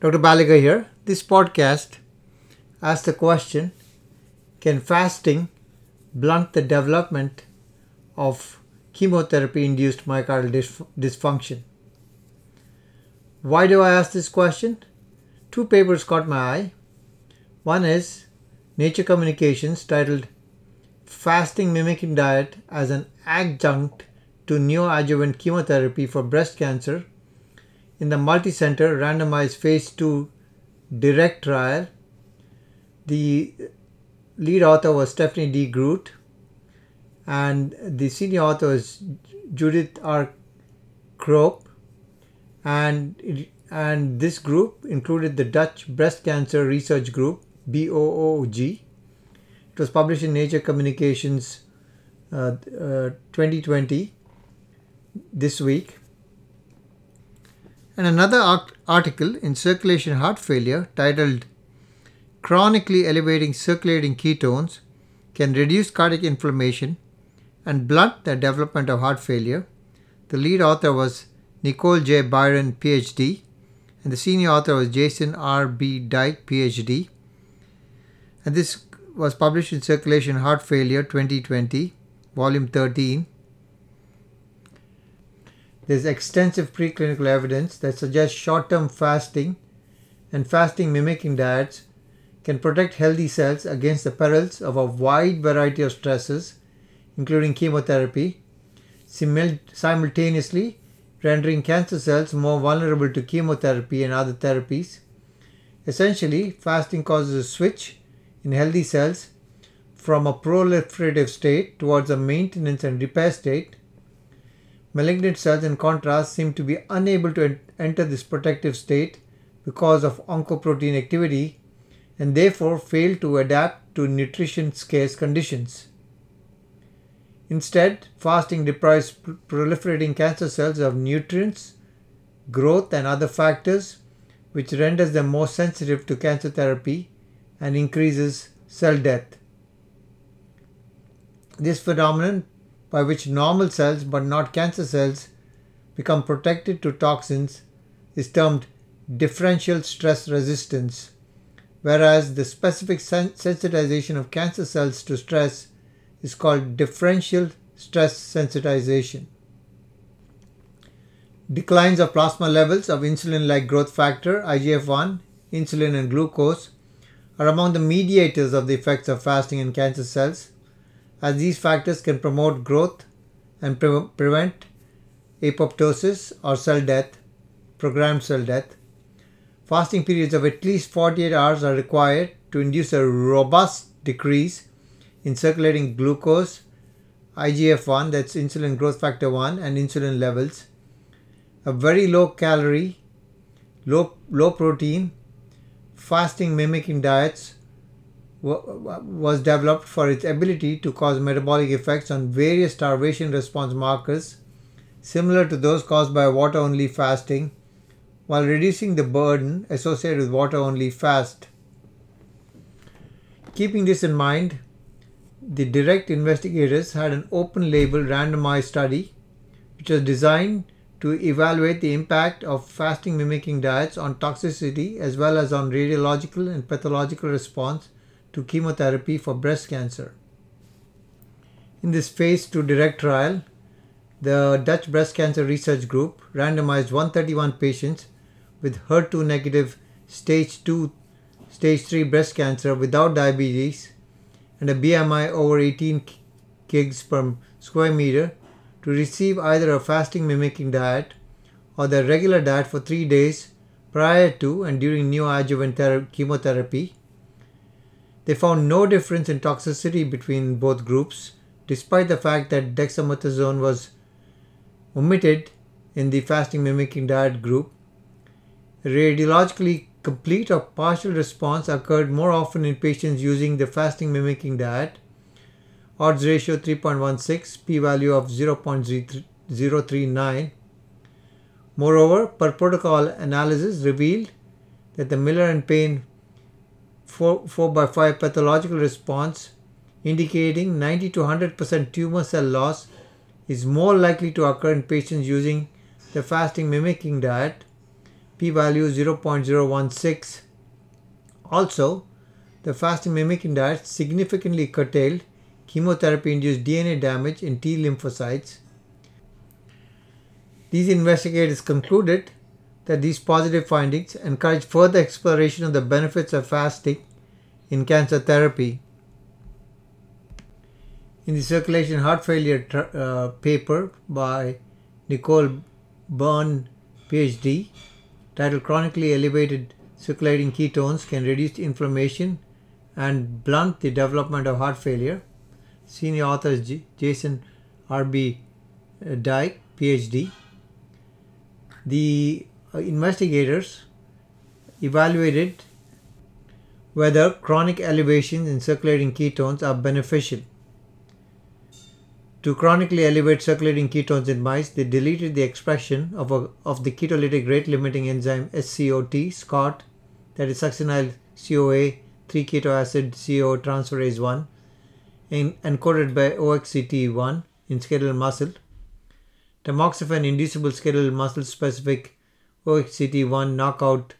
Dr. Baliga here. This podcast asks the question Can fasting blunt the development of chemotherapy induced myocardial dysfunction? Why do I ask this question? Two papers caught my eye. One is Nature Communications titled Fasting Mimicking Diet as an Adjunct to Neoadjuvant Chemotherapy for Breast Cancer in the multicenter randomized phase 2 direct trial. The lead author was Stefanie de Groot, and the senior author is Judith R. Kroep, and and this group included the Dutch Breast Cancer Research Group (BOOG). It was published in Nature Communications uh, uh, 2020 this week. And another article in Circulation Heart Failure titled Chronically Elevating Circulating Ketones Can Reduce Cardiac Inflammation and Blunt the Development of Heart Failure. The lead author was Nicole J. Byrne, PhD, and the senior author was Jason R. B. Dyck, PhD. And this was published in Circulation Heart Failure 2020, Volume 13. There's extensive preclinical evidence that suggests short term fasting and fasting mimicking diets can protect healthy cells against the perils of a wide variety of stresses, including chemotherapy, simultaneously rendering cancer cells more vulnerable to chemotherapy and other therapies. Essentially, fasting causes a switch in healthy cells from a proliferative state towards a maintenance and repair state Malignant cells, in contrast, seem to be unable to enter this protective state because of oncoprotein activity and therefore fail to adapt to nutrition scarce conditions. Instead, fasting deprives proliferating cancer cells of nutrients, growth, and other factors which renders them more sensitive to cancer therapy and increases cell death. This phenomenon by which normal cells but not cancer cells become protected to toxins is termed differential stress resistance, whereas the specific sen- sensitization of cancer cells to stress is called differential stress sensitization. Declines of plasma levels of insulin like growth factor, IGF 1, insulin, and glucose are among the mediators of the effects of fasting in cancer cells as these factors can promote growth and pre- prevent apoptosis or cell death, programmed cell death. Fasting periods of at least 48 hours are required to induce a robust decrease in circulating glucose, IGF 1, that's insulin growth factor 1, and insulin levels. A very low calorie, low, low protein, fasting mimicking diets was developed for its ability to cause metabolic effects on various starvation response markers similar to those caused by water only fasting while reducing the burden associated with water only fast. Keeping this in mind, the direct investigators had an open label randomized study which was designed to evaluate the impact of fasting mimicking diets on toxicity as well as on radiological and pathological response to chemotherapy for breast cancer. In this phase 2 direct trial, the Dutch Breast Cancer Research Group randomized 131 patients with HER2 negative stage 2 stage 3 breast cancer without diabetes and a BMI over 18 kgs per square meter to receive either a fasting mimicking diet or their regular diet for 3 days prior to and during neoadjuvant ther- chemotherapy they found no difference in toxicity between both groups, despite the fact that dexamethasone was omitted in the fasting mimicking diet group. Radiologically complete or partial response occurred more often in patients using the fasting mimicking diet. Odds ratio 3.16, p value of 0.039. Moreover, per protocol analysis revealed that the Miller and Payne 4, 4 by 5 pathological response indicating 90 to 100% tumor cell loss is more likely to occur in patients using the fasting mimicking diet p value 0.016. Also, the fasting mimicking diet significantly curtailed chemotherapy induced DNA damage in T lymphocytes. These investigators concluded that these positive findings encourage further exploration of the benefits of fasting in cancer therapy. In the Circulation Heart Failure uh, paper by Nicole Byrne, PhD, titled Chronically Elevated Circulating Ketones Can Reduce Inflammation and Blunt the Development of Heart Failure. Senior authors J- Jason R.B. Dyck, PhD. The uh, Uh, investigators evaluated whether chronic elevations in circulating ketones are beneficial. To chronically elevate circulating ketones in mice, they deleted the expression of, a, of the ketolytic rate limiting enzyme SCOT, SCOT, that is succinyl CoA 3 keto acid CO transferase 1, in, encoded by OXCT1 in skeletal muscle. Tamoxifen inducible skeletal muscle specific OXCT1 knockout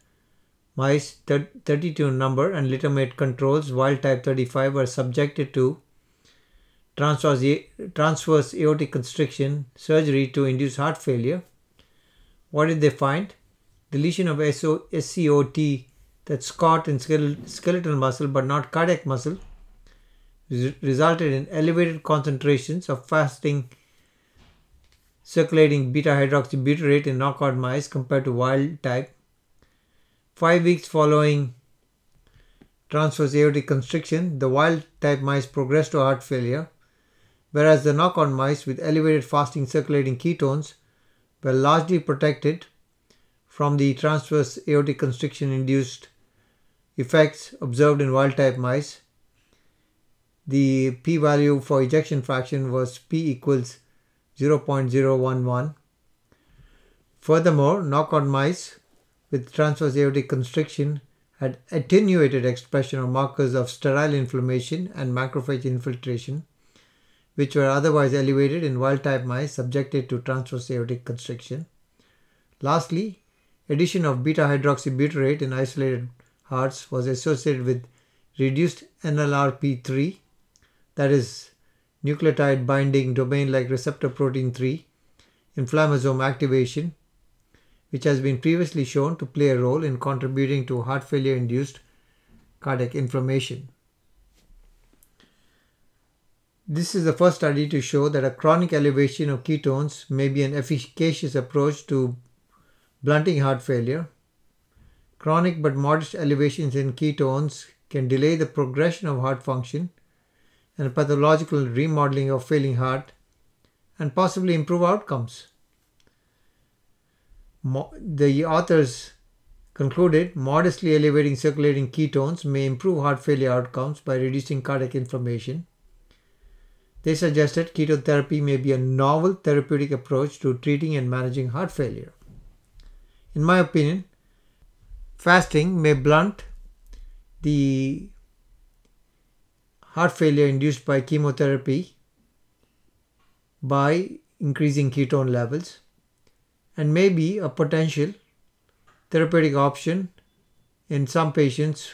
mice 32 number and littermate controls wild type 35 were subjected to transverse aortic constriction surgery to induce heart failure. What did they find? Deletion of SCOT, that's SCOT in skeletal muscle but not cardiac muscle, resulted in elevated concentrations of fasting circulating beta hydroxybutyrate in knockout mice compared to wild type. Five weeks following transverse aortic constriction, the wild type mice progressed to heart failure, whereas the knockout mice with elevated fasting circulating ketones were largely protected from the transverse aortic constriction induced effects observed in wild type mice. The p value for ejection fraction was p equals 0.011. Furthermore, knockout mice with transverse aortic constriction had attenuated expression of markers of sterile inflammation and macrophage infiltration, which were otherwise elevated in wild type mice subjected to transverse aortic constriction. Lastly, addition of beta hydroxybutyrate in isolated hearts was associated with reduced NLRP3, that is, nucleotide binding domain like receptor protein 3, inflammasome activation, which has been previously shown to play a role in contributing to heart failure induced cardiac inflammation. This is the first study to show that a chronic elevation of ketones may be an efficacious approach to blunting heart failure. Chronic but modest elevations in ketones can delay the progression of heart function and pathological remodeling of failing heart and possibly improve outcomes. The authors concluded modestly elevating circulating ketones may improve heart failure outcomes by reducing cardiac inflammation. They suggested ketone therapy may be a novel therapeutic approach to treating and managing heart failure. In my opinion, fasting may blunt the heart failure induced by chemotherapy by increasing ketone levels and may be a potential therapeutic option in some patients